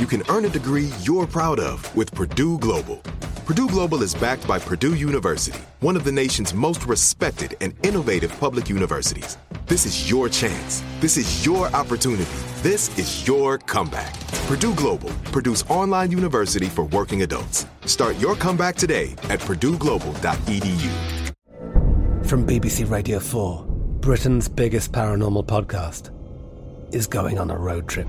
You can earn a degree you're proud of with Purdue Global. Purdue Global is backed by Purdue University, one of the nation's most respected and innovative public universities. This is your chance. This is your opportunity. This is your comeback. Purdue Global, Purdue's online university for working adults. Start your comeback today at purdueglobal.edu. From BBC Radio 4, Britain's biggest paranormal podcast is going on a road trip.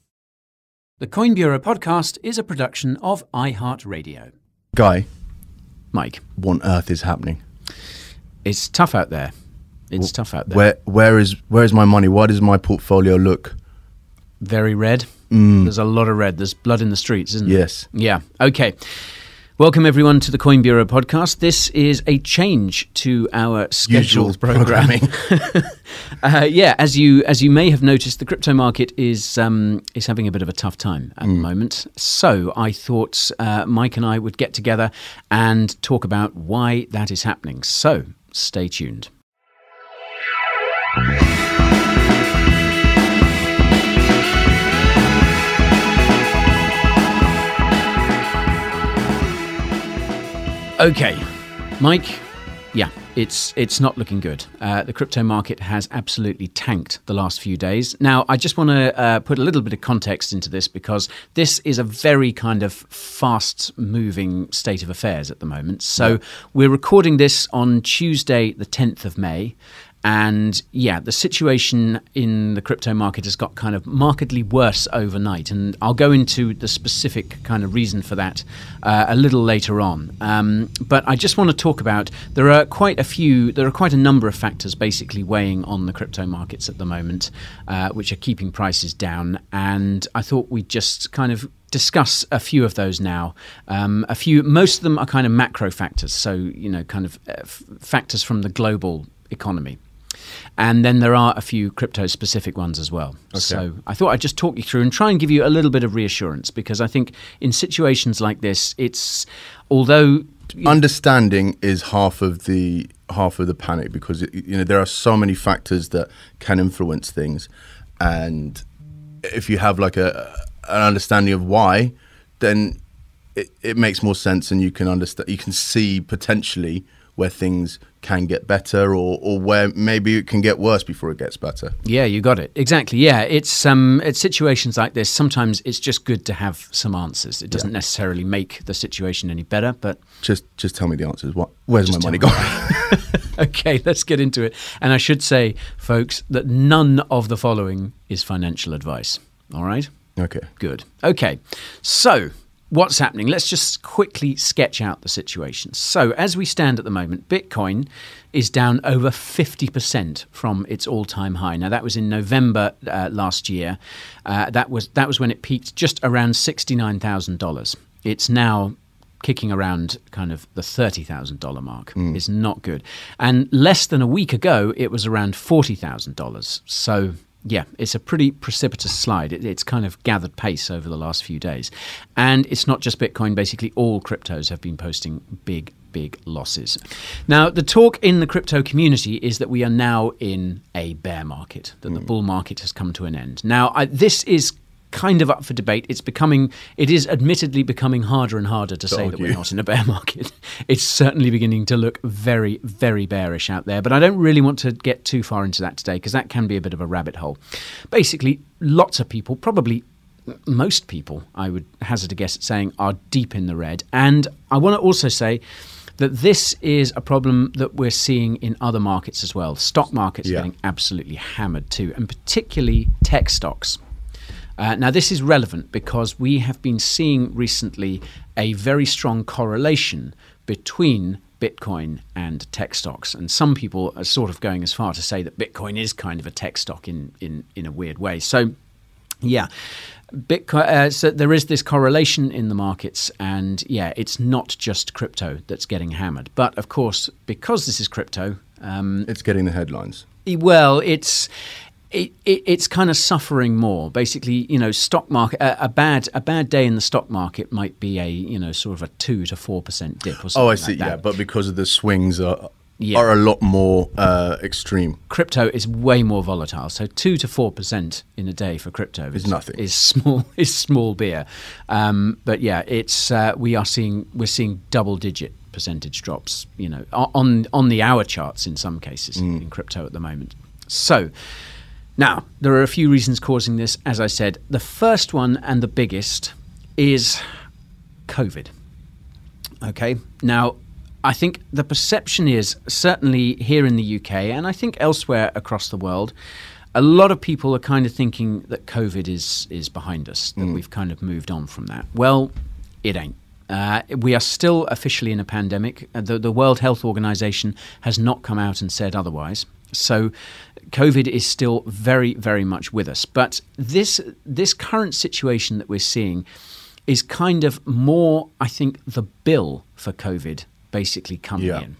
The Coin Bureau podcast is a production of iHeartRadio. Guy, Mike, what on earth is happening? it's tough out there. It's tough out there. Where where is where is my money? Why does my portfolio look? Very red. Mm. There's a lot of red. There's blood in the streets, isn't there? Yes. Yeah. Okay. Welcome everyone to the Coin Bureau podcast. This is a change to our scheduled programming. uh, yeah, as you as you may have noticed, the crypto market is um, is having a bit of a tough time at the moment. So I thought uh, Mike and I would get together and talk about why that is happening. So stay tuned. Okay, Mike. Yeah, it's it's not looking good. Uh, the crypto market has absolutely tanked the last few days. Now, I just want to uh, put a little bit of context into this because this is a very kind of fast-moving state of affairs at the moment. So we're recording this on Tuesday, the tenth of May. And yeah, the situation in the crypto market has got kind of markedly worse overnight. And I'll go into the specific kind of reason for that uh, a little later on. Um, but I just want to talk about there are quite a few, there are quite a number of factors basically weighing on the crypto markets at the moment, uh, which are keeping prices down. And I thought we'd just kind of discuss a few of those now. Um, a few, most of them are kind of macro factors, so you know, kind of uh, f- factors from the global economy. And then there are a few crypto specific ones as well. So I thought I'd just talk you through and try and give you a little bit of reassurance because I think in situations like this, it's although Understanding is half of the half of the panic because it, you know there are so many factors that can influence things, and if you have like a an understanding of why, then it, it makes more sense, and you can understand. You can see potentially where things can get better, or or where maybe it can get worse before it gets better. Yeah, you got it exactly. Yeah, it's um, it's situations like this. Sometimes it's just good to have some answers. It doesn't Yeah. necessarily make the situation any better, but Just just tell me the answers. What? Where's my money gone? okay, let's get into it. And I should say, folks, that none of the following is financial advice. All right? okay. Good. Okay. So, what's happening? Let's just quickly sketch out the situation. So, as we stand at the moment, Bitcoin is down over 50% from its all-time high. Now, that was in November uh, last year. Uh, that was that was when it peaked just around $69,000. It's now kicking around kind of the $30,000 mark is not good. And less than a week ago, it was around $40,000. So, yeah, it's a pretty precipitous slide. It, it's kind of gathered pace over the last few days. And it's not just Bitcoin, basically, all cryptos have been posting big, big losses. Now, the talk in the crypto community is that we are now in a bear market, that the hmm. bull market has come to an end. Now, I, this is kind of up for debate. It's becoming, it is admittedly becoming harder and harder to say that we're not in a bear market. It's certainly beginning to look very, very bearish out there. But I don't really want to get too far into that today because that can be a bit of a rabbit hole. Basically, lots of people, probably most people, I would hazard a guess at saying, are deep in the red. And I want to also say, that this is a problem that we're seeing in other markets as well. Stock markets are Yeah. getting absolutely hammered too, and particularly tech stocks. Uh, now, this is relevant because we have been seeing recently a very strong correlation between Bitcoin and tech stocks. And some people are sort of going as far to say that Bitcoin is kind of a tech stock in, in, in a weird way. So, yeah. Bitcoin, uh, so there is this correlation in the markets, and yeah, it's not just crypto that's getting hammered. But of course, because this is crypto, um, It's getting the headlines. well, it's it, it, it's kind of suffering more. Basically, you know, stock market a, a bad a bad day in the stock market might be a you know sort of a two to four percent dip or something. Oh, I like see. that. yeah, but because of the swings are Yeah. are a lot more uh, extreme. crypto is way more volatile. So two to four percent in a day for crypto Is nothing. Is small is small beer. Um, but yeah, it's uh, we are seeing we're seeing double digit percentage drops. You know, on on the hour charts in some cases Mm. in crypto at the moment. So. Now, there are a few reasons causing this. As I said, the first one and the biggest is COVID. Okay. Now, I think the perception is certainly here in the UK and I think elsewhere across the world, a lot of people are kind of thinking that COVID is is behind us, that we've kind of moved on from that. Well, it ain't. Uh, we are still officially in a pandemic. Uh, The, the World Health Organization has not come out and said otherwise. So, COVID is still very, very much with us. But this this current situation that we're seeing is kind of more, I think, the bill for COVID basically coming Yeah. in.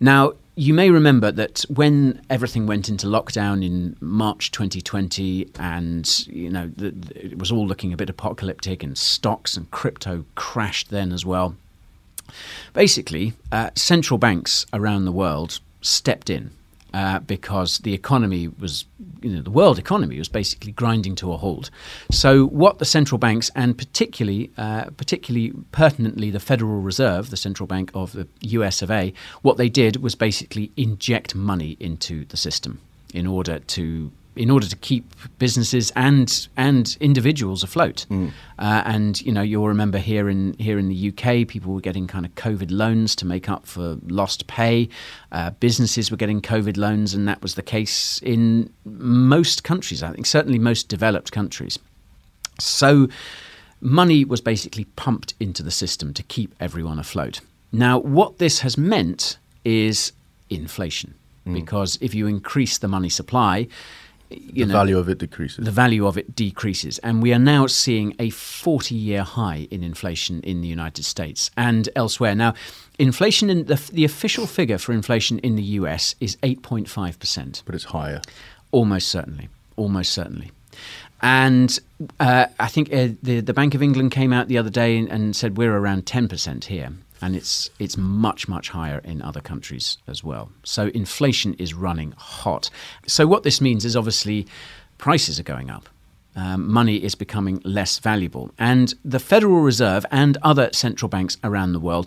Now, you may remember that when everything went into lockdown in March 2020, and you know the, the- it was all looking a bit apocalyptic, and stocks and crypto crashed then as well. Basically, uh, central banks around the world stepped in uh, because the economy was, you know, the world economy was basically grinding to a halt. So, what the central banks, and particularly, uh, particularly pertinently, the Federal Reserve, the central bank of the U.S. of A., what they did was basically inject money into the system in order to in order to keep businesses and and individuals afloat. Uh, and you know, you'll remember here in here in the UK, people were getting kind of COVID loans to make up for lost pay. Uh, businesses were getting COVID loans, and that was the case in most countries. I think certainly most developed countries. So money was basically pumped into the system to keep everyone afloat. Now, what this has meant is inflation, because if you increase the money supply, the know, value of it decreases. the value of it decreases. And we are now seeing a 40 year high in inflation in the United States and elsewhere. Now, inflation in the, the official figure for inflation in the US is 8.5%. but it's higher. Almost certainly. Almost certainly. And uh, I think uh, the, the Bank of England came out the other day and, and said we're around 10% here. And it's, it's much, much higher in other countries as well. So inflation is running hot. So, what this means is obviously prices are going up. Um, money is becoming less valuable. And the Federal Reserve and other central banks around the world,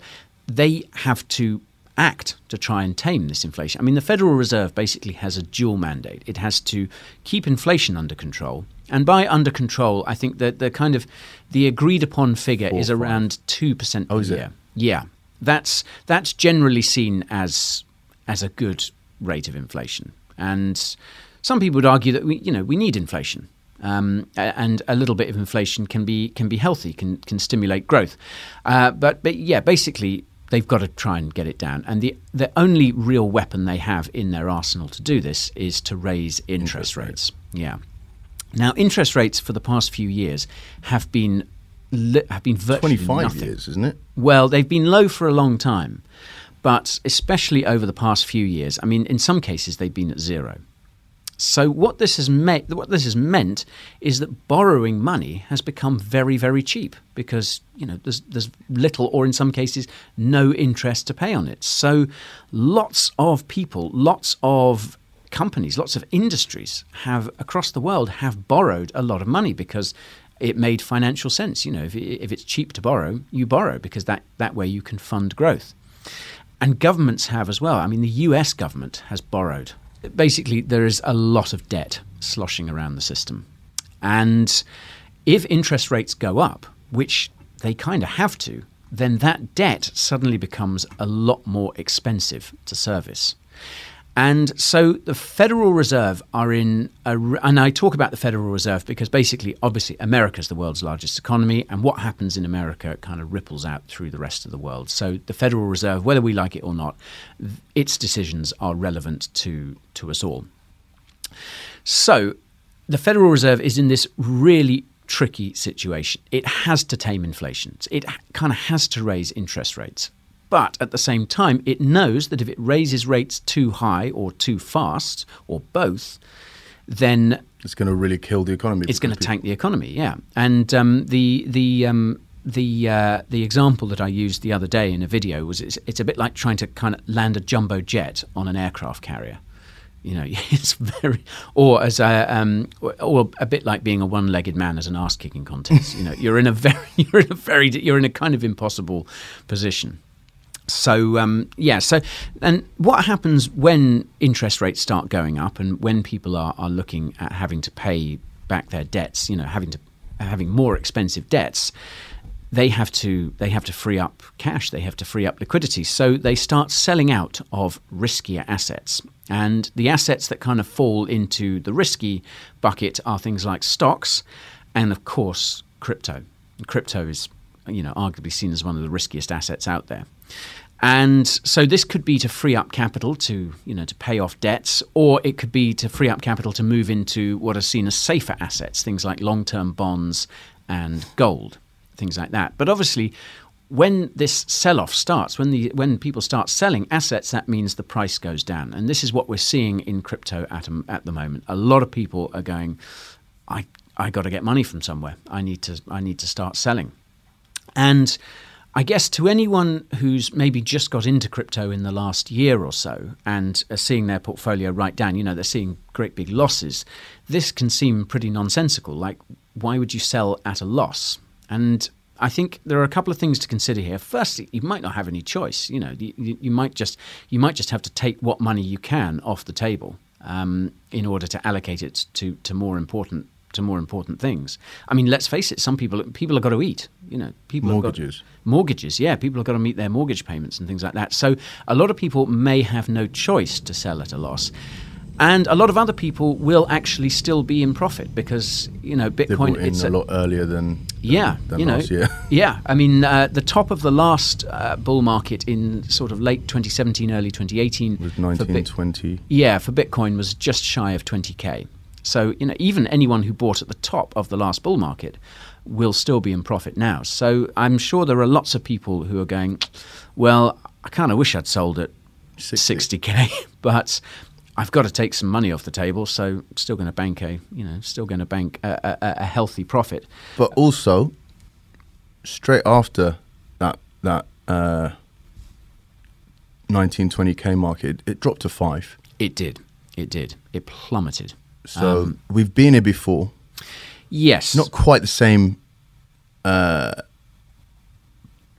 they have to act to try and tame this inflation. I mean, the Federal Reserve basically has a dual mandate. It has to keep inflation under control. And by under control, I think that the kind of the agreed upon figure Four, is five. around two percent Oh, a is it? Yeah, that's that's generally seen as as a good rate of inflation. And some people would argue that we, you know, we need inflation, um, and a little bit of inflation can be can be healthy, can can stimulate growth. Uh, but but yeah, basically they've got to try and get it down. And the the only real weapon they have in their arsenal to do this is to raise interest, rates. Yeah. Now, interest rates for the past few years have been li- have been virtually 25 nothing. years, isn't it? Well, they've been low for a long time, but especially over the past few years. I mean, in some cases, they've been at zero. So what this has meant, what this has meant, is that borrowing money has become very, very cheap because you know there's there's little, or in some cases, no interest to pay on it. So lots of people, lots of companies, lots of industries have across the world have borrowed a lot of money because it made financial sense. You know, if, if it's cheap to borrow, you borrow because that, that way you can fund growth. And governments have as well. I mean, the US government has borrowed. Basically, there is a lot of debt sloshing around the system. And if interest rates go up, which they kind of have to, then that debt suddenly becomes a lot more expensive to service. And so the Federal Reserve are in, a, and I talk about the Federal Reserve because basically, obviously, America is the world's largest economy, and what happens in America kind of ripples out through the rest of the world. So the Federal Reserve, whether we like it or not, its decisions are relevant to, to us all. So the Federal Reserve is in this really tricky situation. It has to tame inflation. It kind of has to raise interest rates. But at the same time, it knows that if it raises rates too high or too fast, or both, then It's going to really kill the economy. it's going to tank the economy. Yeah, and um, the the um, the uh, the example that I used the other day in a video was it's, it's a bit like trying to kind of land a jumbo jet on an aircraft carrier. You know, it's very, or as a, um, or, a bit like being a one-legged man as an ass-kicking contest. You know, you're in a very, you're in a very, you're in a kind of impossible position. So um, yeah, so and what happens when interest rates start going up and when people are, are looking at having to pay back their debts, you know, having to having more expensive debts, they have to they have to free up cash, they have to free up liquidity. So they start selling out of riskier assets. And the assets that kind of fall into the risky bucket are things like stocks and of course crypto. Crypto is you know arguably seen as one of the riskiest assets out there. And so this could be to free up capital to, you know, to pay off debts, or it could be to free up capital to move into what are seen as safer assets, things like long-term bonds and gold, things like that. But obviously, when this sell-off starts, when the when people start selling assets, that means the price goes down, and this is what we're seeing in crypto at um, at the moment. A lot of people are going, I I got to get money from somewhere. I need to I need to start selling. And I guess to anyone who's maybe just got into crypto in the last year or so and are seeing their portfolio write down, you know, they're seeing great big losses, this can seem pretty nonsensical. Like, why would you sell at a loss? And I think there are a couple of things to consider here. Firstly, you might not have any choice. You know, you, you you might just you might just have to take what money you can off the table um, in order to allocate it to to more important to more important things. I mean, let's face it. Some people people have got to eat. You know, people have got- Mortgages. mortgages. Yeah, people have got to meet their mortgage payments and things like that. So a lot of people may have no choice to sell at a loss. And a lot of other people will actually still be in profit because you know Bitcoin. it's a lot earlier than yeah, than you know, yeah. I mean, uh, the top of the last uh, bull market in sort of late 2017, early 2018 was for 19, Bit- 20. yeah, for Bitcoin was just shy of 20k. So you know, even anyone who bought at the top of the last bull market will still be in profit now. So I'm sure there are lots of people who are going, well, I kind of wish I'd sold at 60. 60k, but I've got to take some money off the table. So I'm still going to bank a, you know, still going to bank a, a, a healthy profit. But also, straight after that that uh, 19, 20k market, it dropped to five. It did. It did. It plummeted. So Um, we've been here before. Yes. Not quite the same uh,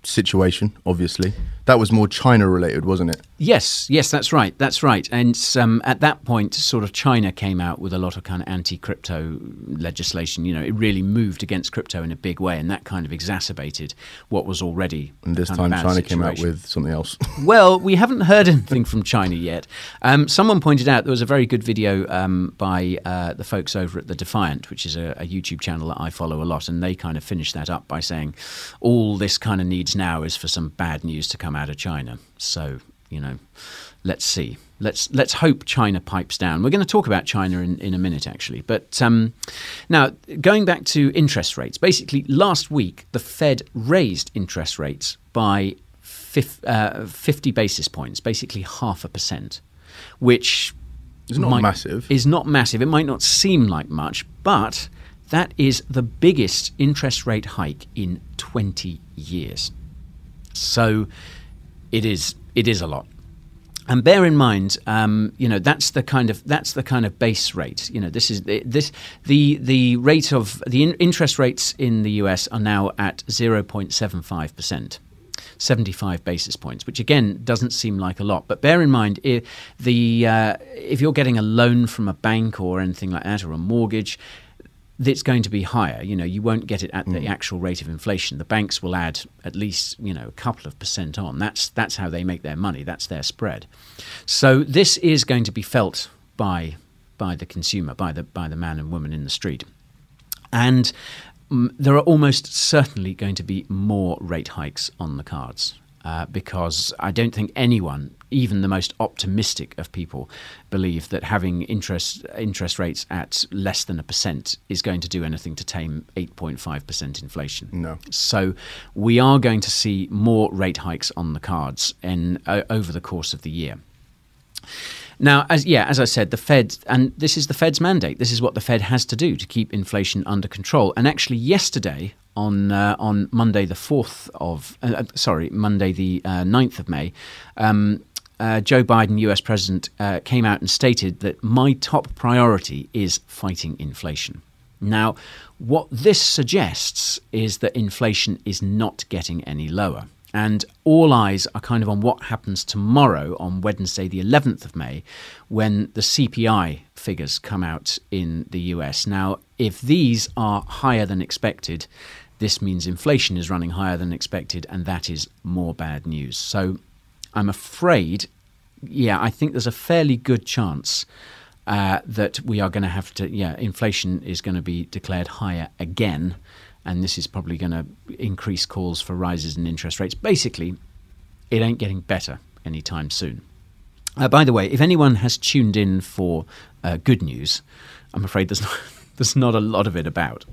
situation, obviously. That was more China related, wasn't it? Yes, yes, that's right. That's right. And um, at that point, sort of China came out with a lot of kind of anti-crypto legislation. You know, it really moved against crypto in a big way, and that kind of exacerbated what was already. And this time China came out with something else. Well, we haven't heard anything from China yet. Um, someone pointed out there was a very good video um, by uh, the folks over at The Defiant, which is a, a YouTube channel that I follow a lot, and they kind of finished that up by saying all this kind of needs now is for some bad news to come out of China. So, you know, let's see. Let's let's hope China pipes down. We're going to talk about China in, in a minute, actually. But um, now, going back to interest rates, basically last week the Fed raised interest rates by fif- uh, 50 basis points, basically half a percent, which It's not might- massive. Is not massive. It might not seem like much, but that is the biggest interest rate hike in 20 years. So it is it is a lot. And bear in mind, um, you know that's the kind of that's the kind of base rate. You know, this is this the the rate of the in, interest rates in the US are now at zero point seven five percent. 75 basis points, which again doesn't seem like a lot. But bear in mind, if, the, uh, if you're getting a loan from a bank or anything like that, or a mortgage, it's going to be higher. You know, you won't get it at the actual rate of inflation. The banks will add at least you know a couple of percent on. That's that's how they make their money. That's their spread. So this is going to be felt by by the consumer, by the by the man and woman in the street, and mm, there are almost certainly going to be more rate hikes on the cards. Uh, because I don't think anyone, even the most optimistic of people, believe that having interest interest rates at less than a percent is going to do anything to tame 8.5 percent inflation. No. So we are going to see more rate hikes on the cards in uh, over the course of the year. Now, as yeah, as I said, the Fed, and this is the Fed's mandate. This is what the Fed has to do to keep inflation under control. And actually, yesterday on uh, on Monday the fourth of uh, sorry Monday the uh, 9th of May. Um, uh, Joe Biden, US president, uh, came out and stated that my top priority is fighting inflation. Now, what this suggests is that inflation is not getting any lower. And all eyes are kind of on what happens tomorrow, on Wednesday, the 11th of May, when the CPI figures come out in the US. Now, if these are higher than expected, this means inflation is running higher than expected, and that is more bad news. So I'm afraid, yeah, I think there's a fairly good chance uh, that we are going to have to, yeah, inflation is going to be declared higher again. And this is probably going to increase calls for rises in interest rates. Basically, it ain't getting better anytime soon. Uh, by the way, if anyone has tuned in for uh, good news, I'm afraid there's not, there's not a lot of it about.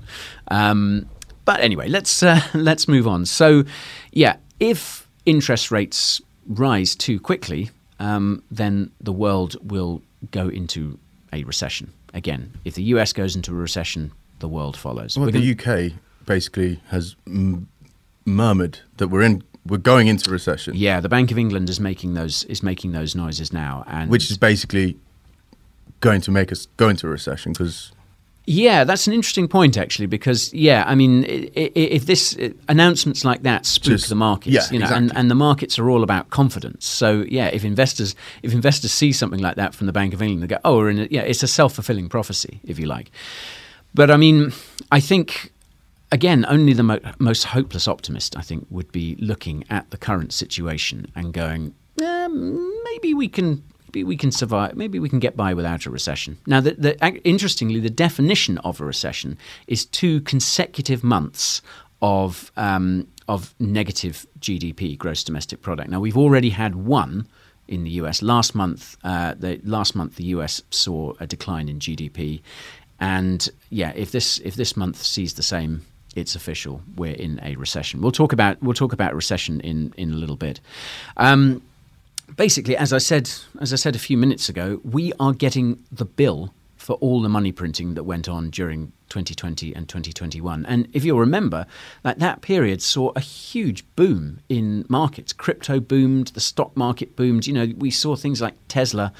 Um, but anyway, let's uh, let's move on. So, yeah, if interest rates rise too quickly, um, then the world will go into a recession again. If the US goes into a recession, the world follows. Well, We're the gonna- UK basically has m- murmured that we're in, we're going into recession, yeah, the Bank of England is making those is making those noises now, and which is basically going to make us go into a recession because Yeah, that's an interesting point, actually, because yeah, I mean, if this uh, announcements like that spook Just- the markets, yeah, you know, and, exactly. and the markets are all about confidence. So yeah, if investors if investors see something like that from the Bank of England, they go, oh, we're in a, yeah, it's a self fulfilling prophecy, if you like. But I mean, I think again, only the mo- most hopeless optimist, I think, would be looking at the current situation and going, um, maybe we can. Maybe we can survive. Maybe we can get by without a recession. Now, the, the, interestingly, the definition of a recession is two consecutive months of um, of negative GDP, gross domestic product. Now, we've already had one in the US last month. Uh, the last month, the US saw a decline in GDP, and yeah, if this if this month sees the same, it's official. We're in a recession. We'll talk about we'll talk about recession in in a little bit. Um, basically, as I said as I said a few minutes ago, we are getting the bill for all the money printing that went on during 2020 and 2021. And if you'll remember, like that period saw a huge boom in markets. Crypto boomed, the stock market boomed. You know, we saw things like Tesla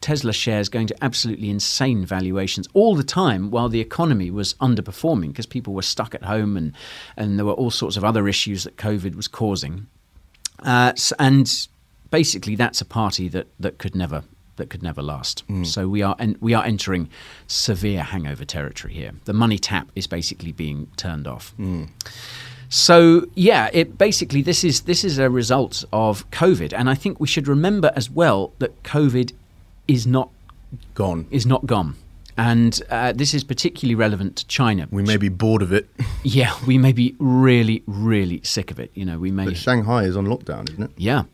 Tesla shares going to absolutely insane valuations all the time while the economy was underperforming because people were stuck at home and, and there were all sorts of other issues that COVID was causing. Uh, and basically, that's a party that, that could never that could never last. Mm. So we are en- we are entering severe hangover territory here. The money tap is basically being turned off. Mm. So yeah, it basically this is this is a result of COVID, and I think we should remember as well that COVID is not gone. Is not gone. And uh, this is particularly relevant to China. We may be bored of it. yeah, we may be really, really sick of it. You know, we may. But Shanghai is on lockdown, isn't it? Yeah,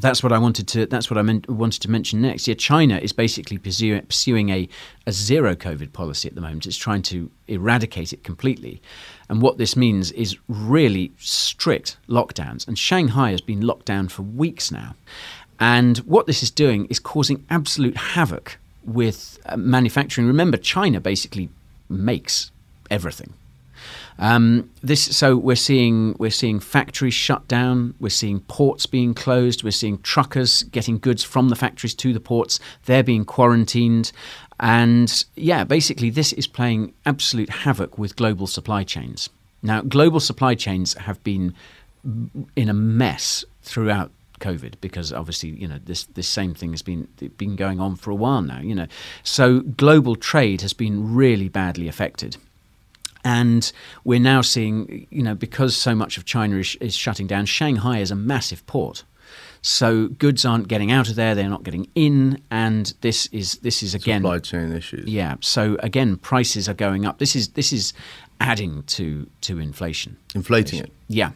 that's what I wanted to. That's what I meant, wanted to mention next. Yeah, China is basically pursuing, pursuing a, a zero COVID policy at the moment. It's trying to eradicate it completely, and what this means is really strict lockdowns. And Shanghai has been locked down for weeks now, and what this is doing is causing absolute havoc with uh, manufacturing. Remember, China basically makes everything. Um, this so we're seeing we're seeing factories shut down, we're seeing ports being closed, we're seeing truckers getting goods from the factories to the ports. They're being quarantined, and yeah, basically this is playing absolute havoc with global supply chains. Now, global supply chains have been in a mess throughout COVID because obviously you know this this same thing has been been going on for a while now. You know, so global trade has been really badly affected. And we're now seeing, you know, because so much of China is, is shutting down, Shanghai is a massive port. So goods aren't getting out of there; they're not getting in, and this is this is again supply chain issues. Yeah. So again, prices are going up. This is this is adding to to inflation, inflating it. Yeah,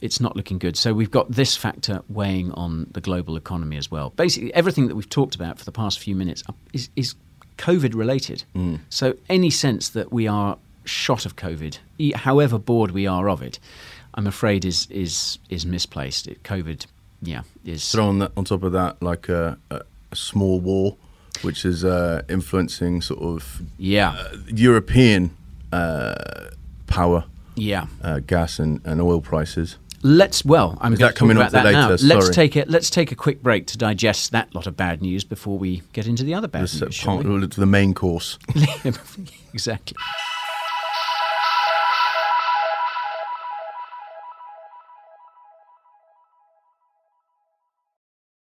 it's not looking good. So we've got this factor weighing on the global economy as well. Basically, everything that we've talked about for the past few minutes is, is COVID related. Mm. So any sense that we are shot of COVID, however bored we are of it, I'm afraid is is is misplaced. It, COVID, yeah, is thrown that on top of that like a, a, small war, which is uh, influencing sort of yeah uh, European uh, power, yeah, uh, gas and, and oil prices. Let's well, I'm Is going that coming to up about that later? now. Sorry. Let's take it. Let's take a quick break to digest that lot of bad news before we get into the other bad This, news. part- to the main course. exactly.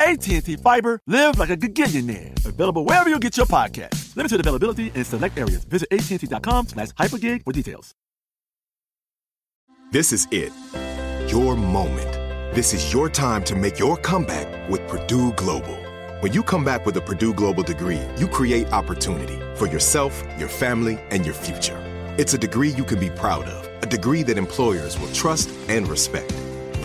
AT&T Fiber, live like a gigillionaire. Available wherever you get your podcast. Limited availability in select areas. Visit AT&T.com slash hypergig for details. This is it. Your moment. This is your time to make your comeback with Purdue Global. When you come back with a Purdue Global degree, you create opportunity for yourself, your family, and your future. It's a degree you can be proud of, a degree that employers will trust and respect.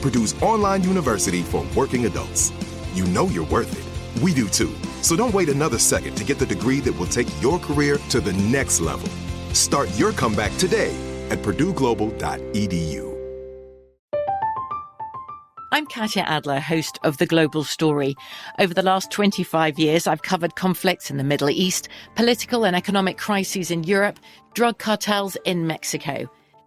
Purdue's online university for working adults. You know you're worth it. We do too. So don't wait another second to get the degree that will take your career to the next level. Start your comeback today at purdueglobal.edu. I'm Katya Adler, host of The Global Story. Over the last 25 years, I've covered conflicts in the Middle East, political and economic crises in Europe, drug cartels in Mexico.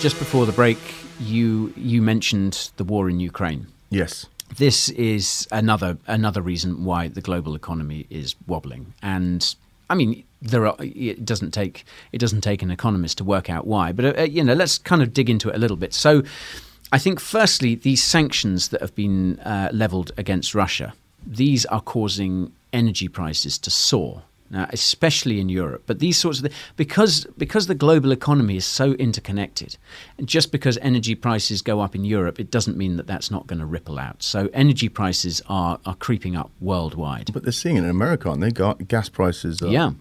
Just before the break, you you mentioned the war in Ukraine. Yes. This is another another reason why the global economy is wobbling. And I mean, there are it doesn't take it doesn't take an economist to work out why. But uh, you know, let's kind of dig into it a little bit. So, I think firstly, these sanctions that have been uh, leveled against Russia, these are causing energy prices to soar now, especially in Europe. But these sorts of because because the global economy is so interconnected, and just because energy prices go up in Europe, it doesn't mean that that's not going to ripple out. So energy prices are are creeping up worldwide. But they're seeing it in America, aren't they? Gas prices. Are, yeah.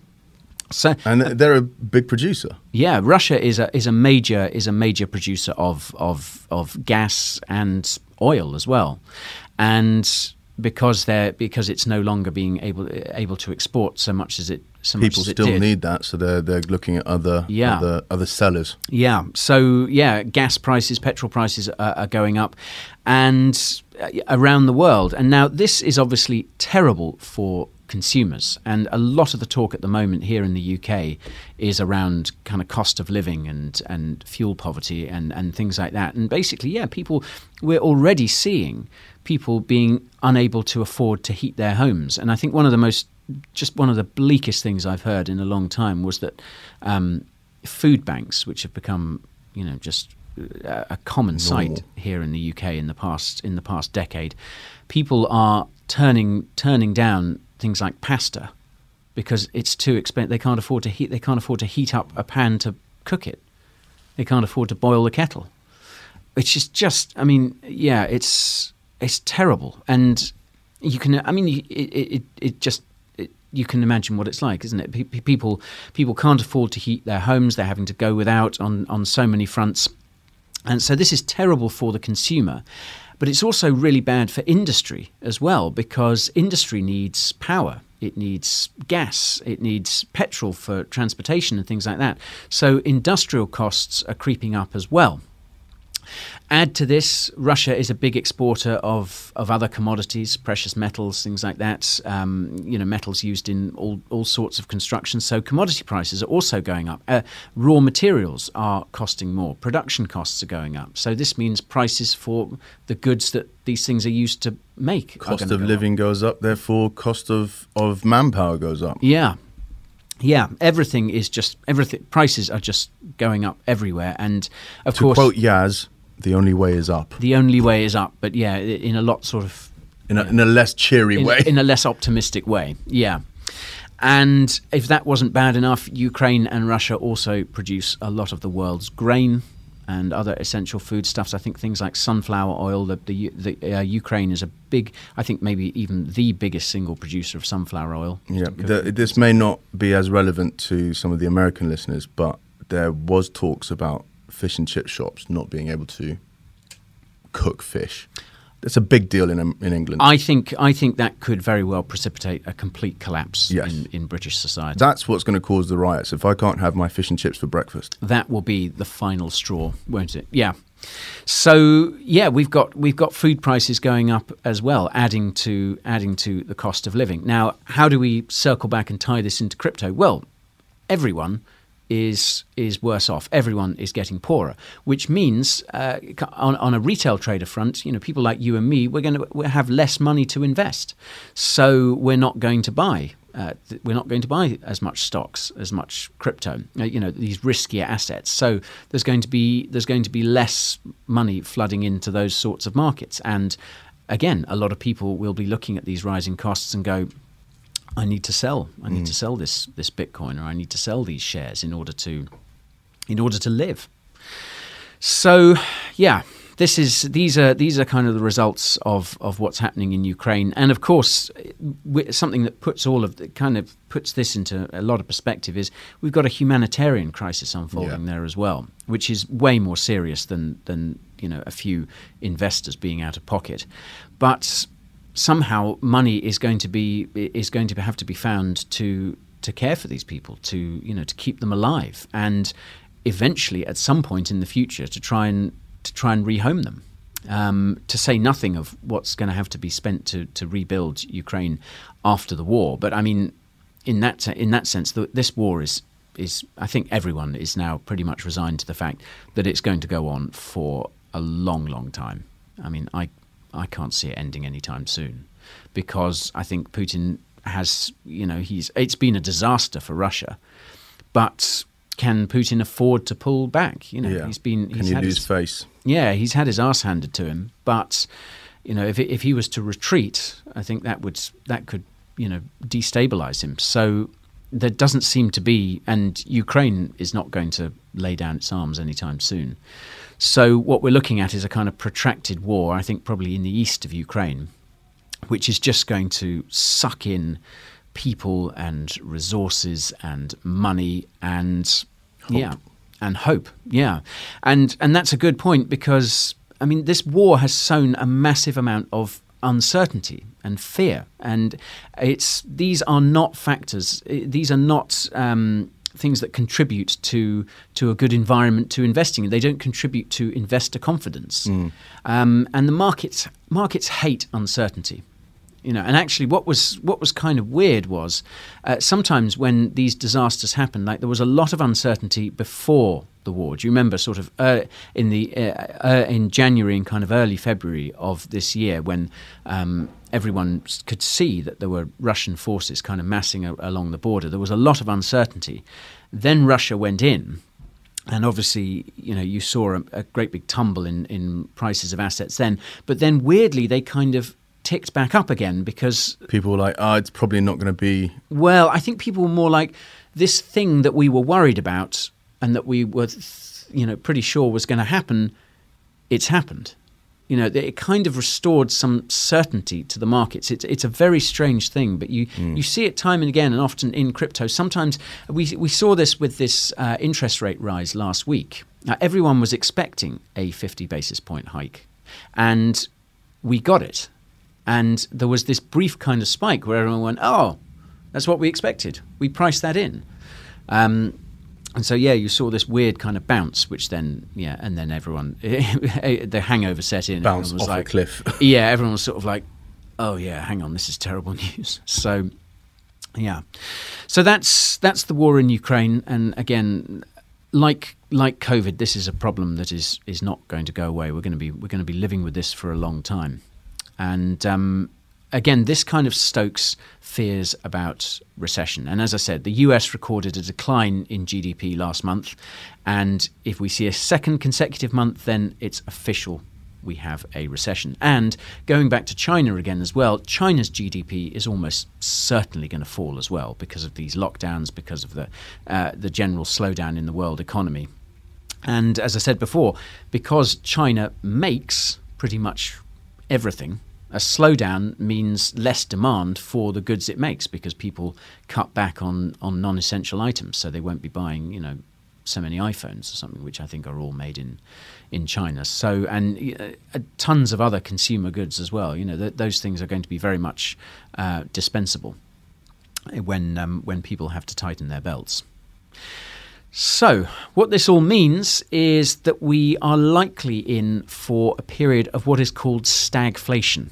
So, and uh, they're a big producer. Yeah, Russia is a is a major is a major producer of of of gas and oil as well, and because they're because it's no longer being able able to export so much as it so people still need that so they're they're looking at other Yeah. other, other sellers Yeah. So yeah, gas prices, petrol prices are, are going up, and uh, around the world. And now this is obviously terrible for consumers. And a lot of the talk at the moment here in the UK is around kind of cost of living and and fuel poverty and and things like that. And basically, yeah, people we're already seeing people being unable to afford to heat their homes. And I think one of the most just one of the bleakest things I've heard in a long time was that um, food banks, which have become, you know, just a, a common sight Normal. here in the UK in the past in the past decade, people are turning turning down things like pasta because it's too expensive. They can't afford to heat. They can't afford to heat up a pan to cook it. They can't afford to boil the kettle. Which is just, I mean, yeah, it's it's terrible, and you can, I mean, it it, it just. You can imagine what it's like, isn't it? Pe- pe- People, people can't afford to heat their homes. They're having to go without on, on so many fronts. And so this is terrible for the consumer, but it's also really bad for industry as well because industry needs power. It needs gas, it needs petrol for transportation and things like that. So industrial costs are creeping up as well. Add to this, Russia is a big exporter of, of other commodities, precious metals, things like that. Um, you know, metals used in all, all sorts of construction. So commodity prices are also going up. Uh, raw materials are costing more. Production costs are going up. So this means prices for the goods that these things are used to make. cost of go up. living goes up therefore cost of of manpower goes up Yeah. Yeah, everything is just everything. Prices are just going up everywhere, and of to course, quote Yazz the only way is up the only way is up. But yeah, in a lot sort of in a, in a less cheery in, way in a less optimistic way. Yeah. And if that wasn't bad enough, Ukraine and Russia also produce a lot of the world's grain and other essential foodstuffs. I think things like sunflower oil. The, the, the uh, Ukraine is a big, I think maybe even the biggest single producer of sunflower oil. Yeah, the, this may not be as relevant to some of the American listeners, but there was talks about fish and chip shops not being able to cook fish. it's a big deal in um, in England. I think I think that could very well precipitate a complete collapse Yes. in, in British society. That's what's going to cause the riots. If I can't have my fish and chips for breakfast, that will be the final straw, won't it? Yeah. So yeah, we've got we've got food prices going up as well, adding to adding to the cost of living. Now, how do we circle back and tie this into crypto? Well, everyone is is worse off. Everyone is getting poorer, which means uh, on, on a retail trader front, you know, people like you and me, we're going to have less money to invest, so we're not going to buy. Uh, th- we're not going to buy as much stocks, as much crypto, uh, you know, these riskier assets. So there's going to be there's going to be less money flooding into those sorts of markets, and again, a lot of people will be looking at these rising costs and go, I need to sell. I need to mm. sell this this Bitcoin, or I need to sell these shares in order to in order to live. So, yeah, this is these are these are kind of the results of of what's happening in Ukraine, and of course, something that puts all of the kind of puts this into a lot of perspective is we've got a humanitarian crisis unfolding there as well, which is way more serious than than you know a few investors being out of pocket, but somehow money is going to be is going to have to be found to to care for these people to you know to keep them alive and eventually at some point in the future to try and to try and rehome them. Um, to say nothing of what's going to have to be spent to to rebuild Ukraine after the war. But I mean in that in that sense the, this war is is I think everyone is now pretty much resigned to the fact that it's going to go on for a long long time. I mean I I can't see it ending anytime soon because I think Putin has, you know, he's it's been a disaster for Russia, but can Putin afford to pull back? You know, yeah. he's been Can he's you had lose his, face? yeah, he's had his ass handed to him, but you know, if if he was to retreat, I think that would that could you know destabilize him. So there doesn't seem to be, and Ukraine is not going to lay down its arms anytime soon. So what we're looking at is a kind of protracted war. I think probably in the east of Ukraine, which is just going to suck in people and resources and money and yeah and hope yeah and and that's a good point because i mean this war has sown a massive amount of uncertainty and fear and it's these are not factors eh, these are not um, things that contribute to to a good environment to investing in. They don't contribute to investor confidence, um, and the markets markets hate uncertainty. You know, and actually, what was what was kind of weird was uh, sometimes when these disasters happened, like there was a lot of uncertainty before the war. Do you remember, sort of uh, in the uh, uh, in January and kind of early February of this year, when um, everyone could see that there were Russian forces kind of massing a- along the border. There was a lot of uncertainty. Then Russia went in, and obviously, you know, you saw a, a great big tumble in, in prices of assets then. But then, weirdly, they kind of ticked back up again because People were like, "Ah, it's probably not going to be." well, I think people were more like this thing that we were worried about and that we were, you know, pretty sure was going to happen. It's happened. You know, it kind of restored some certainty to the markets. It's it's a very strange thing, but you you see it time and again, and often in crypto. Sometimes we we saw this with this uh, interest rate rise last week. Now, everyone was expecting a 50 basis point hike, and we got it. And there was this brief kind of spike where everyone went, "Oh, that's what we expected. We priced that in." Um, and so, yeah, you saw this weird kind of bounce, which then, yeah, and then everyone, the hangover set in. Bounce was off a cliff. yeah, everyone was sort of like, "Oh yeah, hang on, this is terrible news." So, yeah, so that's that's the war in Ukraine, and again, like like COVID, this is a problem that is is not going to go away. We're going to be we're going to be living with this for a long time, and um, again, this kind of stokes fears about recession. And as I said, the US recorded a decline in GDP last month, and if we see a second consecutive month, then it's official we have a recession. And going back to China again as well, China's GDP is almost certainly going to fall as well because of these lockdowns, because of the uh, the general slowdown in the world economy. And as I said before, because China makes pretty much everything, a slowdown means less demand for the goods it makes because people cut back on, on non essential items. So they won't be buying, you know, so many iPhones or something, which I think are all made in in China. So and uh, tons of other consumer goods as well. You know, th- those things are going to be very much uh, dispensable when um, when people have to tighten their belts. So, what this all means is that we are likely in for a period of what is called stagflation.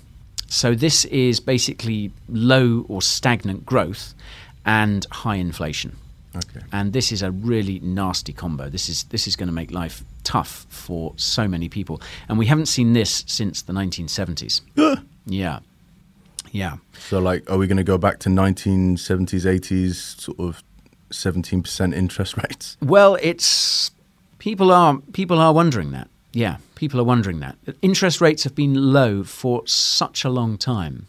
So, this is basically low or stagnant growth and high inflation. Okay. And this is a really nasty combo. This is this is going to make life tough for so many people. And we haven't seen this since the 1970s. yeah. Yeah. So, like, are we going to go back to 1970s, 80s, sort of 17% interest rates? Well, it's people are people are wondering that. Yeah, people are wondering that. Interest rates have been low for such a long time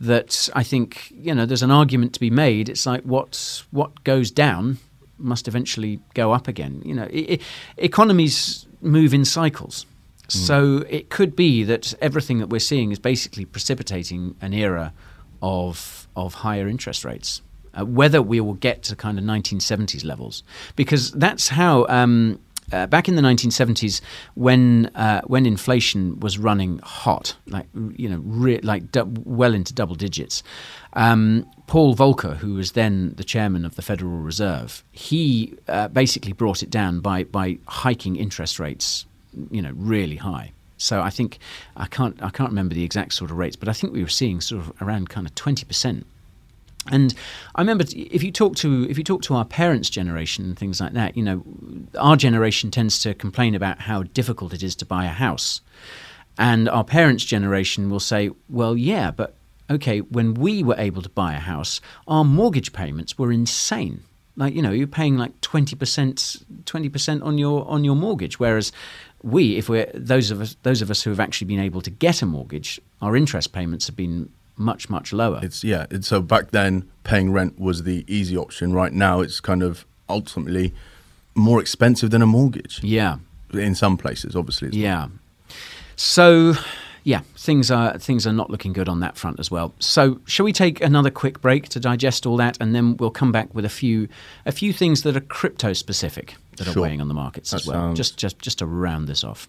that I think you know there's an argument to be made. It's like what what goes down must eventually go up again. You know, I- I- economies move in cycles. So it could be that everything that we're seeing is basically precipitating an era of of higher interest rates. Uh, whether we will get to kind of 1970s levels, because that's how um, uh, back in the 1970s, when uh, when inflation was running hot, like you know, re- like du- well into double digits, um, Paul Volcker, who was then the chairman of the Federal Reserve, he uh, basically brought it down by by hiking interest rates, you know, really high. So I think I can't I can't remember the exact sort of rates, but I think we were seeing sort of around kind of twenty percent. And I remember if you talk to if you talk to our parents' generation and things like that, you know, our generation tends to complain about how difficult it is to buy a house, and our parents' generation will say, "Well, yeah, but okay, when we were able to buy a house, our mortgage payments were insane. Like you know, you're paying like twenty percent twenty percent on your on your mortgage, whereas we, if we're those of us those of us who have actually been able to get a mortgage, our interest payments have been much much lower. It's yeah. It's, so back then, paying rent was the easy option. Right now, it's kind of ultimately more expensive than a mortgage. Yeah, in some places, obviously. as well. Yeah. So, yeah, things are things are not looking good on that front as well. So, shall we take another quick break to digest all that, and then we'll come back with a few a few things that are crypto specific that are weighing on the markets as well. sounds- Just just just to round this off.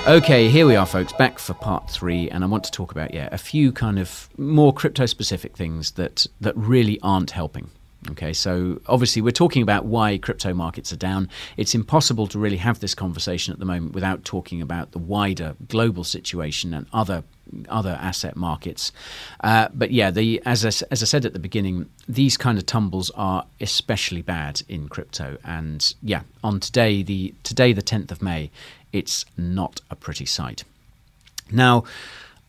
Okay, here we are, folks, back for part three, and I want to talk about yeah a few kind of more crypto-specific things that that really aren't helping. Okay, so obviously we're talking about why crypto markets are down. It's impossible to really have this conversation at the moment without talking about the wider global situation and other other asset markets. Uh, but yeah, the as I, as I said at the beginning, these kind of tumbles are especially bad in crypto. And yeah, on today the today the tenth of May, it's not a pretty sight. Now,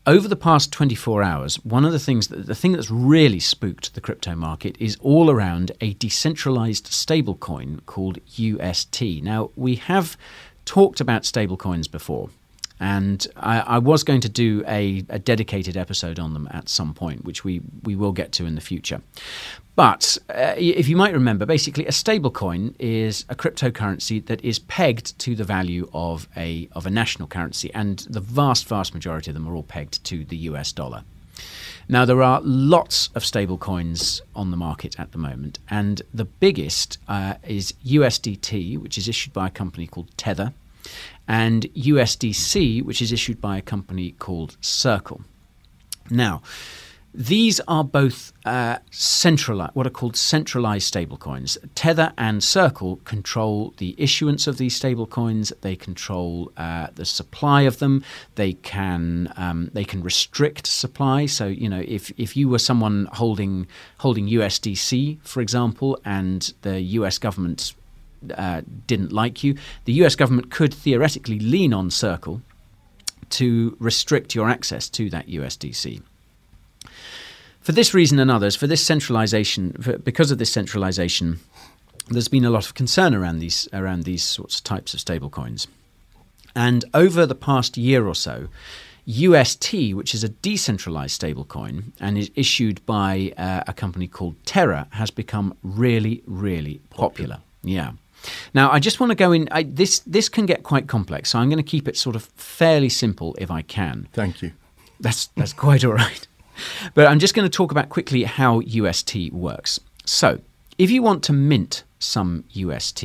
over the past 24 hours, one of the things that the thing that's really spooked the crypto market is all around a decentralized stablecoin called UST. Now, we have talked about stablecoins before. And I, I, was going to do a, a, dedicated episode on them at some point, which we, we will get to in the future. But uh, if you might remember, basically, a stablecoin is a cryptocurrency that is pegged to the value of a, of a national currency, and the vast, vast majority of them are all pegged to the US dollar. Now, there are lots of stablecoins on the market at the moment, and the biggest uh, is USDT, which is issued by a company called Tether and USDC, which is issued by a company called Circle. Now, these are both uh, centralized, what are called centralized stablecoins. Tether and Circle control the issuance of these stablecoins. They control uh, the supply of them. They can um, they can restrict supply. So you know, if if you were someone holding holding USDC, for example, and the U.S. government uh, didn't like you, the US government could theoretically lean on Circle to restrict your access to that USDC. For this reason and others, for this centralization, for, because of this centralization, there's been a lot of concern around these around these sorts of types of stablecoins. And over the past year or so, UST, which is a decentralized stablecoin and is issued by uh, a company called Terra, has become really, really popular. Yeah. Now, I just want to go in. I, this this can get quite complex, so I'm going to keep it sort of fairly simple if I can. Thank you. That's that's quite all right. But I'm just going to talk about quickly how UST works. So, if you want to mint some UST,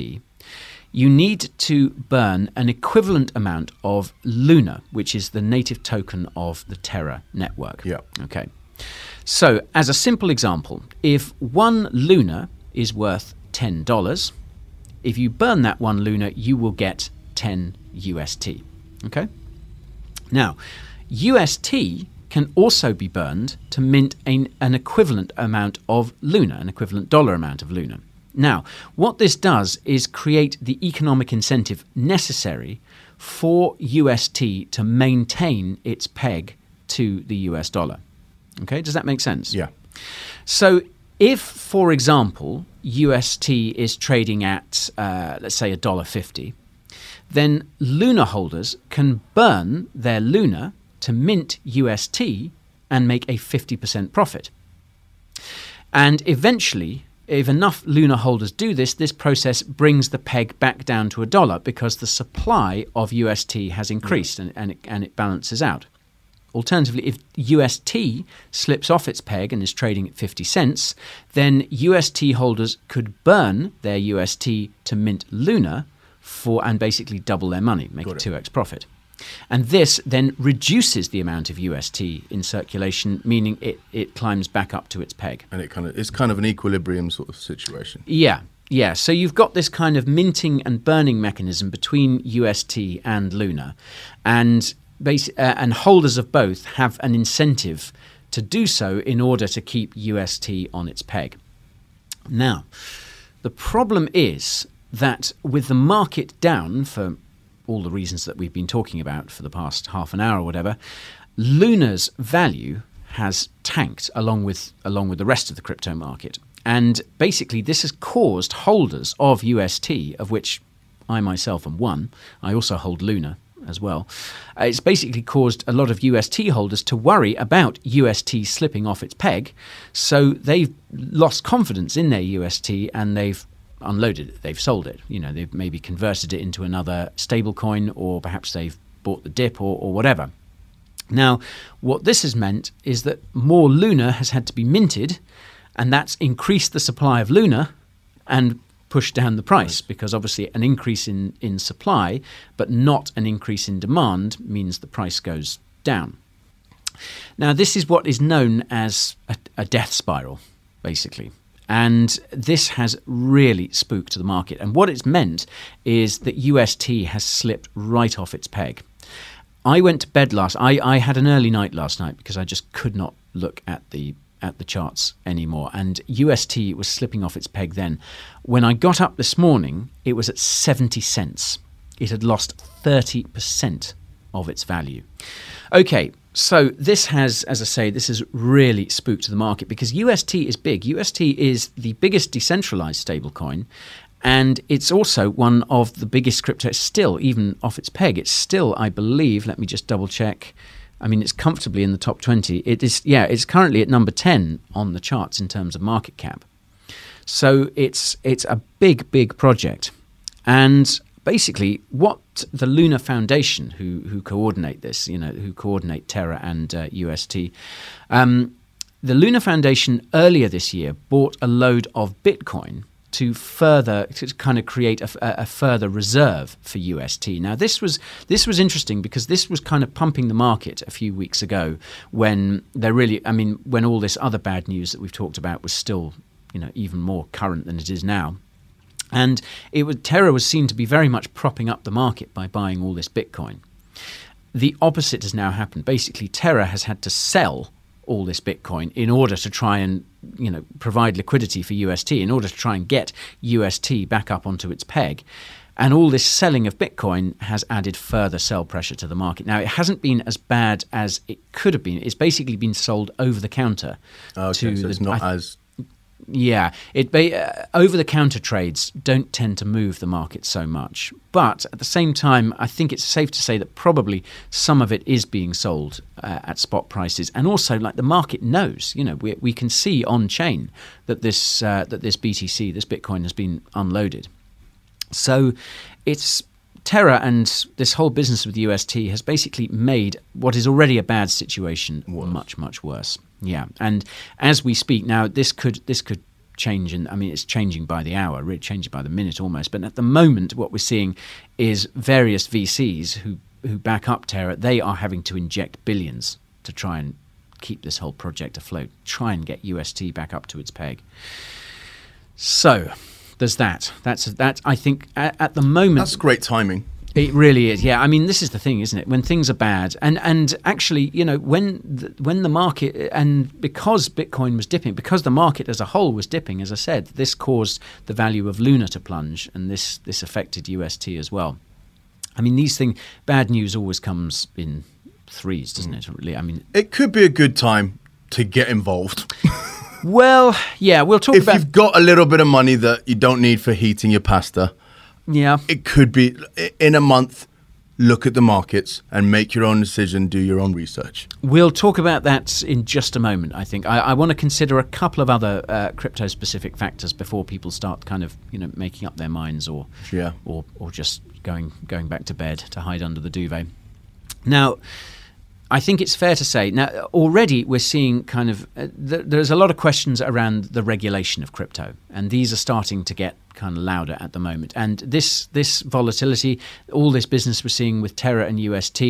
you need to burn an equivalent amount of Luna, which is the native token of the Terra network. Yeah. Okay. So, as a simple example, if one Luna is worth $10, if you burn that one Luna, you will get 10 UST. Okay? Now, UST can also be burned to mint an, an equivalent amount of Luna, an equivalent dollar amount of Luna. Now, what this does is create the economic incentive necessary for UST to maintain its peg to the US dollar. Okay, does that make sense? Yeah. So if, for example, UST is trading at, uh, let's say, $1.50, then Luna holders can burn their Luna to mint UST and make a 50% profit. And eventually, if enough Luna holders do this, this process brings the peg back down to a dollar because the supply of UST has mm. increased and, and, it, and it balances out. Alternatively, if UST slips off its peg and is trading at 50 cents, then UST holders could burn their UST to mint Luna for and basically double their money, make a 2x profit. And this then reduces the amount of UST in circulation, meaning it, it climbs back up to its peg. And it kind of it's kind of an equilibrium sort of situation. Yeah, yeah. So you've got this kind of minting and burning mechanism between UST and Luna, and basi- uh, and holders of both have an incentive to do so in order to keep UST on its peg. Now, the problem is that with the market down for all the reasons that we've been talking about for the past half an hour or whatever, Luna's value has tanked along with along with the rest of the crypto market. And basically this has caused holders of UST, of which I myself am one, I also hold Luna as well. Uh, it's basically caused a lot of UST holders to worry about UST slipping off its peg. So they've lost confidence in their UST and they've unloaded it, they've sold it. You know, they've maybe converted it into another stablecoin or perhaps they've bought the dip or, or whatever. Now, what this has meant is that more Luna has had to be minted, and that's increased the supply of Luna and pushed down the price because obviously an increase in, in supply but not an increase in demand means the price goes down. Now, this is what is known as a, a death spiral, basically. And this has really spooked the market. And what it's meant is that UST has slipped right off its peg. I went to bed last. I, I had an early night last night because I just could not look at the at the charts anymore. And UST was slipping off its peg then. When I got up this morning, it was at 70 cents. It had lost 30% of its value. Okay, so this has, as I say, this has really spooked the market because UST is big. UST is the biggest decentralized stablecoin. And it's also one of the biggest crypto, still, even off its peg. It's still, I believe, let me just double check. I mean, it's comfortably in the top 20. It is, yeah, it's currently at number 10 on the charts in terms of market cap. So it's it's a big, big project. And basically, what the Luna Foundation, who who coordinate this, you know, who coordinate Terra and uh, UST, um, the Luna Foundation earlier this year bought a load of Bitcoin to further to kind of create a, a, further reserve for UST. Now this was this was interesting because this was kind of pumping the market a few weeks ago when there really I mean when all this other bad news that we've talked about was still you know even more current than it is now. And it was Terra was seen to be very much propping up the market by buying all this Bitcoin. The opposite has now happened. Basically, Terra has had to sell all this Bitcoin in order to try and you know provide liquidity for UST, in order to try and get UST back up onto its peg. And all this selling of Bitcoin has added further sell pressure to the market. Now, it hasn't been as bad as it could have been. It's basically been sold over the counter. Oh, okay, to so the, it's not I- as yeah, it uh, over the counter trades don't tend to move the market so much. But at the same time, I think it's safe to say that probably some of it is being sold uh, at spot prices, and also like the market knows. You know, we we can see on chain that this uh, that this BTC, this Bitcoin, has been unloaded. So it's Terra and this whole business with UST has basically made what is already a bad situation much much worse. Yeah, and as we speak now, this could this could change, and I mean it's changing by the hour, really changing by the minute almost. But at the moment, what we're seeing is various VCs who who back up Terra. They are having to inject billions to try and keep this whole project afloat, try and get UST back up to its peg. So there's that. That's that. I think at, at the moment that's great timing. It really is. Yeah, I mean, this is the thing, isn't it? When things are bad, and and actually, you know, when the, when the market and because Bitcoin was dipping, because the market as a whole was dipping, as I said, this caused the value of Luna to plunge, and this this affected UST as well. I mean, these things, bad news always comes in threes, doesn't it? Really, I mean, It could be a good time to get involved. well, yeah, we'll talk if about. you've got a little bit of money that you don't need for heating your pasta, Yeah, it could be in a month. look at the markets and make your own decision, do your own research. We'll talk about that in just a moment. I think I, I want to consider a couple of other uh, crypto-specific factors before people start kind of you know making up their minds or Yeah. or or just going going back to bed to hide under the duvet. Now. I think it's fair to say now already we're seeing kind of uh, th- there's a lot of questions around the regulation of crypto, and these are starting to get kind of louder at the moment. And this this volatility, all this business we're seeing with Terra and UST,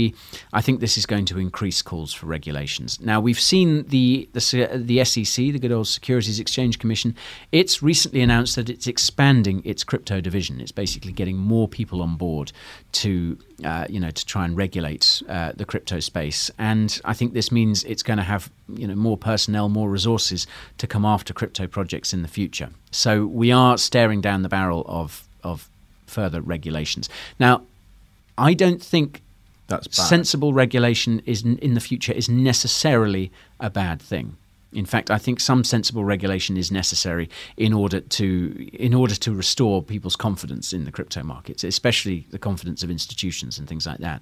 I think this is going to increase calls for regulations. Now we've seen the the, the SEC, the good old Securities Exchange Commission, it's recently announced that it's expanding its crypto division. It's basically getting more people on board to uh, you know to try and regulate uh, the crypto space. And I think this means it's going to have you know more personnel, more resources to come after crypto projects in the future. So we are staring down the barrel of of further regulations. Now, I don't think That's bad. sensible regulation is in the future is necessarily a bad thing. In fact, I think some sensible regulation is necessary in order to in order to restore people's confidence in the crypto markets, especially the confidence of institutions and things like that.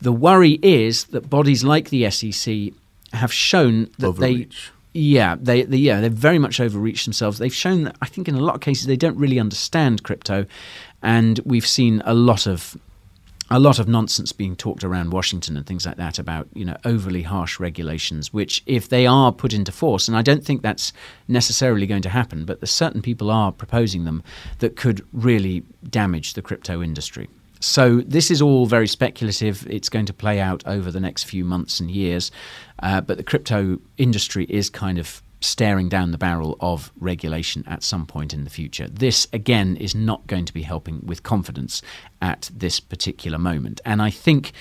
The worry is that bodies like the SEC have shown that Overreach. they yeah, they, they yeah they've very much overreached themselves. They've shown that I think in a lot of cases they don't really understand crypto, and we've seen a lot of a lot of nonsense being talked around Washington and things like that about you know overly harsh regulations, which if they are put into force, and I don't think that's necessarily going to happen, but certain people are proposing them that could really damage the crypto industry. So this is all very speculative. It's going to play out over the next few months and years, uh, but the crypto industry is kind of staring down the barrel of regulation at some point in the future. This, again, is not going to be helping with confidence at this particular moment. And I think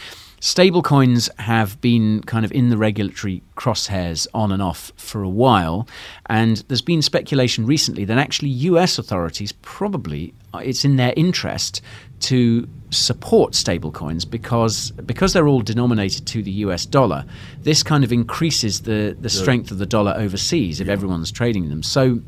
stablecoins have been kind of in the regulatory crosshairs on and off for a while. And there's been speculation recently that actually US authorities probably, uh, it's in their interest to support stablecoins because because they're all denominated to the US dollar. This kind of increases the the strength of the dollar overseas if everyone's trading them. So.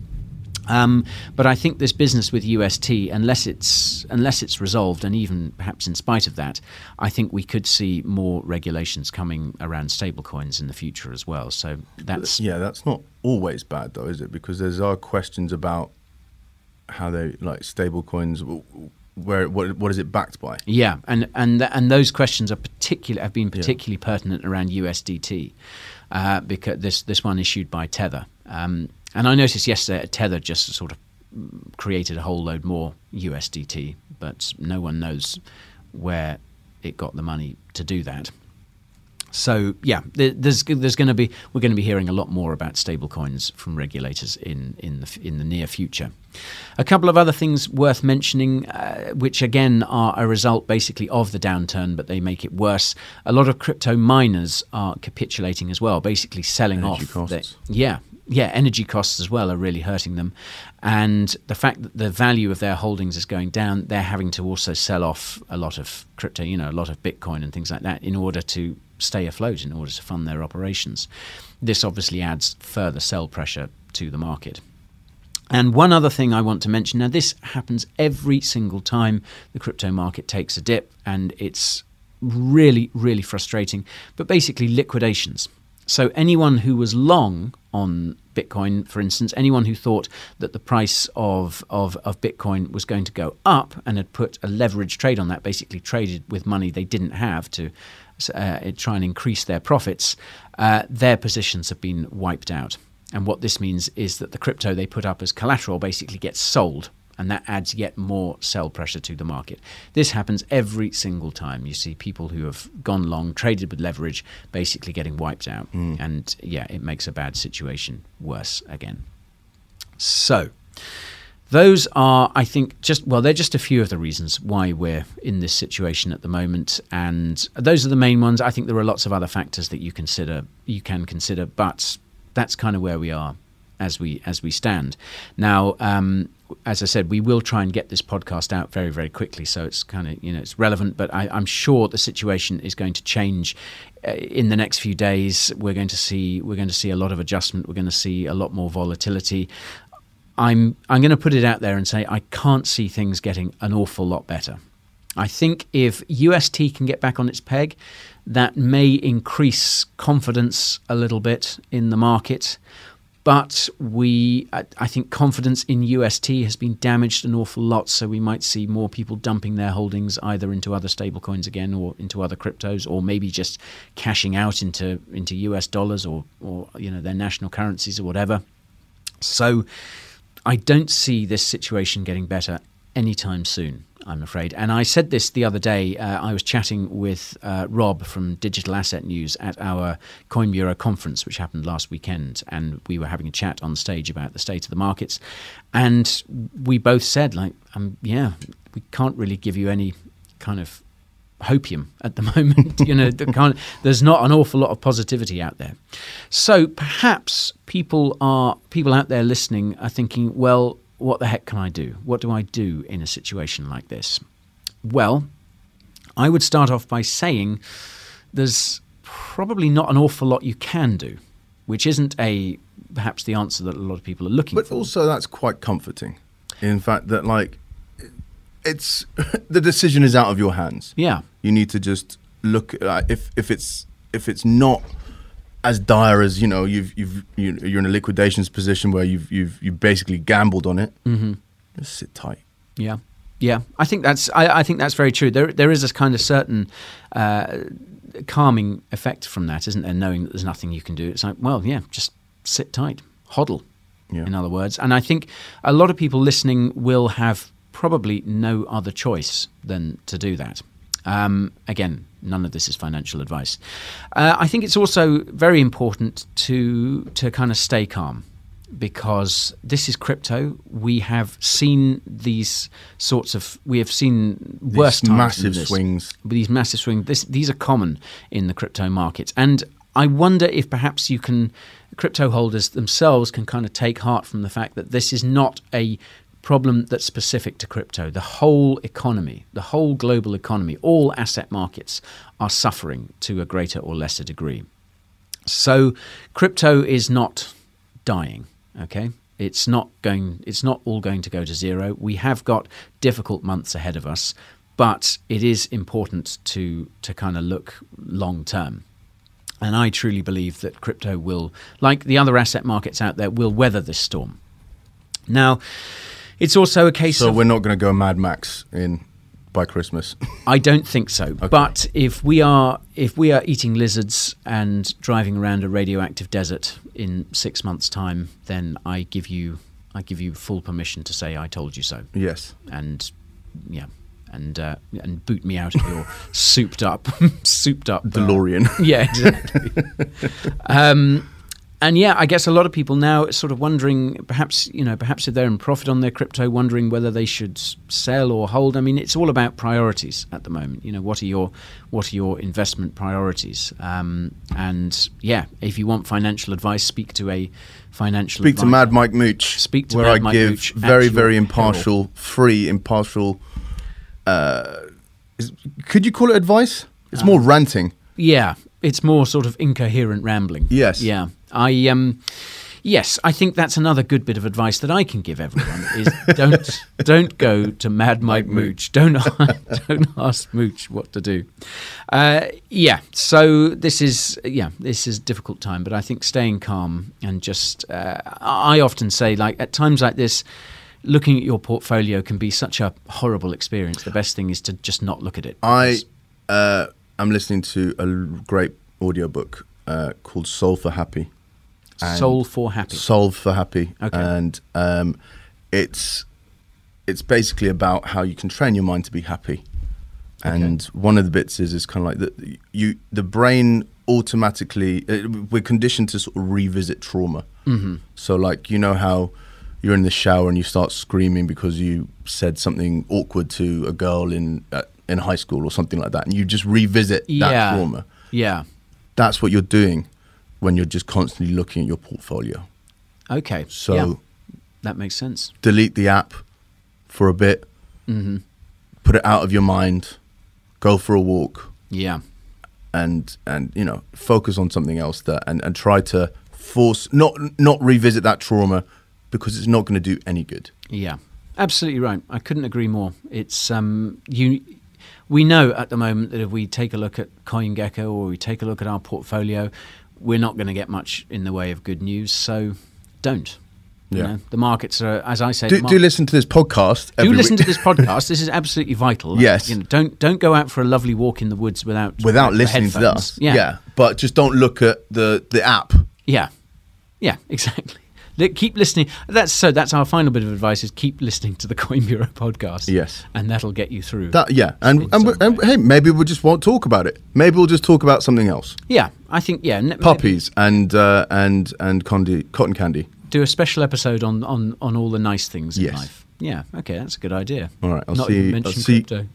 Um, but I think this business with UST, unless it's unless it's resolved, and even perhaps in spite of that, I think we could see more regulations coming around stablecoins in the future as well. So that's yeah, that's not always bad though, is it? Because there's are questions about how they like stablecoins. Where what what is it backed by? Yeah, and and th- and those questions are particular have been particularly pertinent around USDT uh, because this this one issued by Tether. Um, and I noticed yesterday Tether just sort of created a whole load more USDT, but no one knows where it got the money to do that. So yeah, there's there's going to be we're going to be hearing a lot more about stablecoins from regulators in in the in the near future. A couple of other things worth mentioning, uh, which again are a result basically of the downturn, but they make it worse. A lot of crypto miners are capitulating as well, basically selling Energy off. their- yeah, yeah, energy costs as well are really hurting them, and the fact that the value of their holdings is going down, they're having to also sell off a lot of crypto, you know, a lot of Bitcoin and things like that, in order to stay afloat, in order to fund their operations. This obviously adds further sell pressure to the market. And one other thing I want to mention now, this happens every single time the crypto market takes a dip, and it's really, really frustrating. But basically, liquidations. So, anyone who was long on Bitcoin, for instance, anyone who thought that the price of, of, of Bitcoin was going to go up and had put a leverage trade on that, basically traded with money they didn't have to uh, try and increase their profits, uh, their positions have been wiped out. And what this means is that the crypto they put up as collateral basically gets sold, and that adds yet more sell pressure to the market. This happens every single time. You see people who have gone long, traded with leverage, basically getting wiped out. And yeah, it makes a bad situation worse again. So, those are, I think, just well, they're just a few of the reasons why we're in this situation at the moment, and those are the main ones. I think there are lots of other factors that you consider, you can consider, but that's kind of where we are as we as we stand now. Um, as I said, we will try and get this podcast out very, very quickly, so it's kind of you know it's relevant. But I, I'm sure the situation is going to change uh, in the next few days. We're going to see we're going to see a lot of adjustment. We're going to see a lot more volatility. I'm I'm going to put it out there and say I can't see things getting an awful lot better. I think if UST can get back on its peg, that may increase confidence a little bit in the market. But we, I, think confidence in UST has been damaged an awful lot, so we might see more people dumping their holdings either into other stablecoins again, or into other cryptos, or maybe just cashing out into into US dollars or or you know their national currencies or whatever. So I don't see this situation getting better anytime soon. I'm afraid. And I said this the other day. Uh, I was chatting with uh, Rob from Digital Asset News at our Coin Bureau conference, which happened last weekend, and we were having a chat on stage about the state of the markets. And we both said, like, um, yeah, we can't really give you any kind of hopium at the moment. you know, the there's not an awful lot of positivity out there. So perhaps people are people out there listening are thinking, well, what the heck can I do? What do I do in a situation like this? Well, I would start off by saying there's probably not an awful lot you can do, which isn't a perhaps the answer that a lot of people are looking But for. But also, that's quite comforting. In fact, that like it's the decision is out of your hands. Yeah. You need to just look uh, if if it's if it's not as dire as you know you've you've you- you're in a liquidations position where you've you've you basically gambled on it. Mhm. Just sit tight. Yeah, yeah. I think that's I, I think that's very true. There there is this kind of certain uh, calming effect from that, isn't there? Knowing that there's nothing you can do. It's like, well, yeah, just sit tight, hodl. In other words, and I think a lot of people listening will have probably no other choice than to do that. Um, again, none of this is financial advice. Uh, I think it's also very important to to kind of stay calm because this is crypto. We have seen these sorts of we have seen worse times massive swings. These massive swings. This, these are common in the crypto markets, and I wonder if perhaps you can crypto holders themselves can kind of take heart from the fact that this is not a problem that's specific to crypto. The whole economy, the whole global economy, all asset markets are suffering to a greater or lesser degree. So crypto is not dying, okay? It's not going it's not all going to go to zero. We have got difficult months ahead of us, but it is important to to kind of look long term. And I truly believe that crypto will like the other asset markets out there will weather this storm. Now, it's also a case of So of we're not going to go Mad Max in by Christmas. I don't think so. But if we are if we are eating lizards and driving around a radioactive desert in six months' time, then I give you I give you full permission to say I told you so. Yes. And yeah. And uh, and boot me out of your souped up souped up uh, DeLorean. yeah, exactly. um, and yeah, I guess a lot of people now are sort of wondering, perhaps you know, perhaps if they're in profit on their crypto, wondering whether they should sell or hold. I mean, it's all about priorities at the moment. You know, what are your what are your investment priorities? Um, and yeah, if you want financial advice, speak to a financial. Speak to. Mad Mike Mooch. Speak to where Mad I Mike give Mooch very, very peril. impartial, free, impartial. Uh, is, could you call it advice? It's more ranting. Yeah, it's more sort of incoherent rambling. Yes. Yeah. I um yes, I think that's another good bit of advice that I can give everyone is don't don't go to Mad Mike Mooch. Don't don't ask Mooch what to do. Uh, yeah, so this is yeah, this is a difficult time, but I think staying calm and just uh, I often say like at times like this looking at your portfolio can be such a horrible experience. The best thing is to just not look at it. I uh, am listening to a great audiobook uh, called Solve for Happy. Solve for Happy. Solve for Happy. Okay. And um, it's it's basically about how you can train your mind to be happy. And one of the bits is is kind of like that you the brain automatically uh, we're conditioned to sort of revisit trauma. Mhm. So like you know how you're in the shower and you start screaming because you said something awkward to a girl in uh, in high school or something like that, and you just revisit that trauma. Yeah. That's what you're doing when you're just constantly looking at your portfolio. Okay. So yeah. that makes sense. delete the app for a bit, Mhm. put it out of your mind, go for a walk, Yeah. and and you know focus on something else that and, and try to force not not revisit that trauma because it's not going to do any good. Yeah. Absolutely right. I couldn't agree more. It's um you we know at the moment that if we take a look at CoinGecko or we take a look at our portfolio, we're not going to get much in the way of good news. So don't. You Yeah. know, the markets are, as I say, Do, do listen to this podcast. do listen to this podcast. This is absolutely vital. Yes. You know, don't don't go out for a lovely walk in the woods without without listening to us. Yeah. but just don't look at the the app. Yeah, yeah, exactly. Keep listening. That's so. That's our final bit of advice: is keep listening to the Coin Bureau podcast. Yes. and that'll get you through. That yeah, and and, we- and hey, maybe we just won't talk about it. Maybe we'll just talk about something else. yeah, I think yeah. n- Puppies and uh, and and condi- cotton candy. Do a special episode on on on all the nice things in Yes. life. Yeah, okay, that's a good idea. All right, I'll Not see- even I'll mention see- crypto.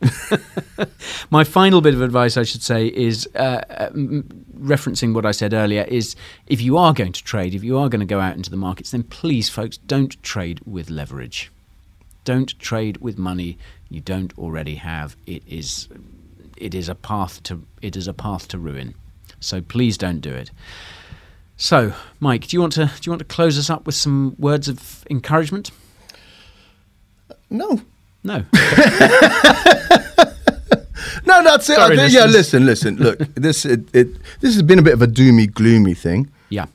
My final bit of advice, I should say, is uh, uh, referencing what I said earlier. Is if you are going to trade, if you are going to go out into the markets, then please, folks, don't trade with leverage. Don't trade with money you don't already have. It is it is a path to it is a path to ruin. So please don't do it. So, Mike, do you want to do you want to close us up with some words of encouragement? No, No. no, that's it. Sorry, think- yeah, listen, listen. Look, this it, it this has been a bit of a doomy, gloomy thing. yeah.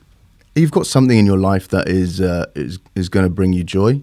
You've got something in your life that is uh, is is going to bring you joy.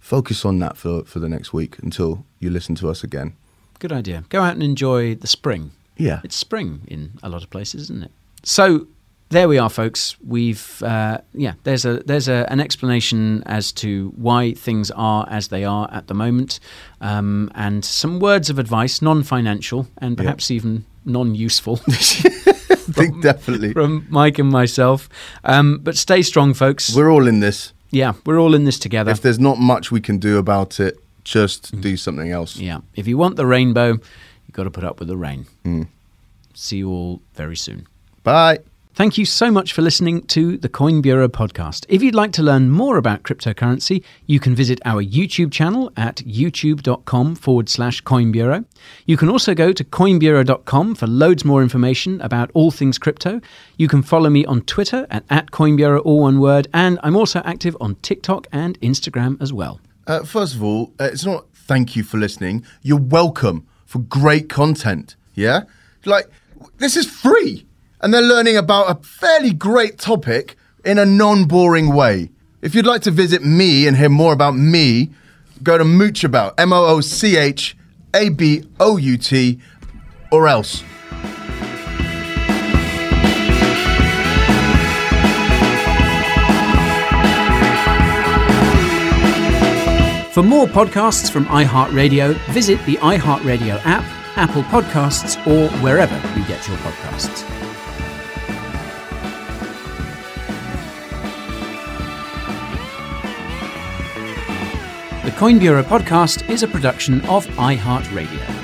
Focus on that for for the next week until you listen to us again. Good idea. Go out and enjoy the spring. Yeah. It's spring in a lot of places, isn't it? So there we are, folks. We've uh, yeah. There's a there's a, an explanation as to why things are as they are at the moment, um, and some words of advice, non-financial and perhaps even non-useful, I think definitely from Mike and myself. Um, but stay strong, folks. we're all in this. yeah, we're all in this together. If there's not much we can do about it, just do something else. Yeah. If you want the rainbow, you've got to put up with the rain. Mm. See you all very soon. Bye. Thank you so much for listening to the Coin Bureau podcast. If you'd like to learn more about cryptocurrency, you can visit our YouTube channel at youtube.com forward slash Coin Bureau. You can also go to coinbureau.com for loads more information about all things crypto. You can follow me on Twitter at, at Coin Bureau, all one word, and I'm also active on TikTok and Instagram as well. Uh, first of all, uh, it's not thank you for listening. You're welcome for great content. Yeah? Like, this is free. And they're learning about a fairly great topic in a non boring way. If you'd like to visit me and hear more about me, go to Moochabout, M O O C H A B O U T, or else. For more podcasts from iHeartRadio, visit the iHeartRadio app, Apple Podcasts, or wherever you get your podcasts. Coin Bureau podcast is a production of iHeartRadio.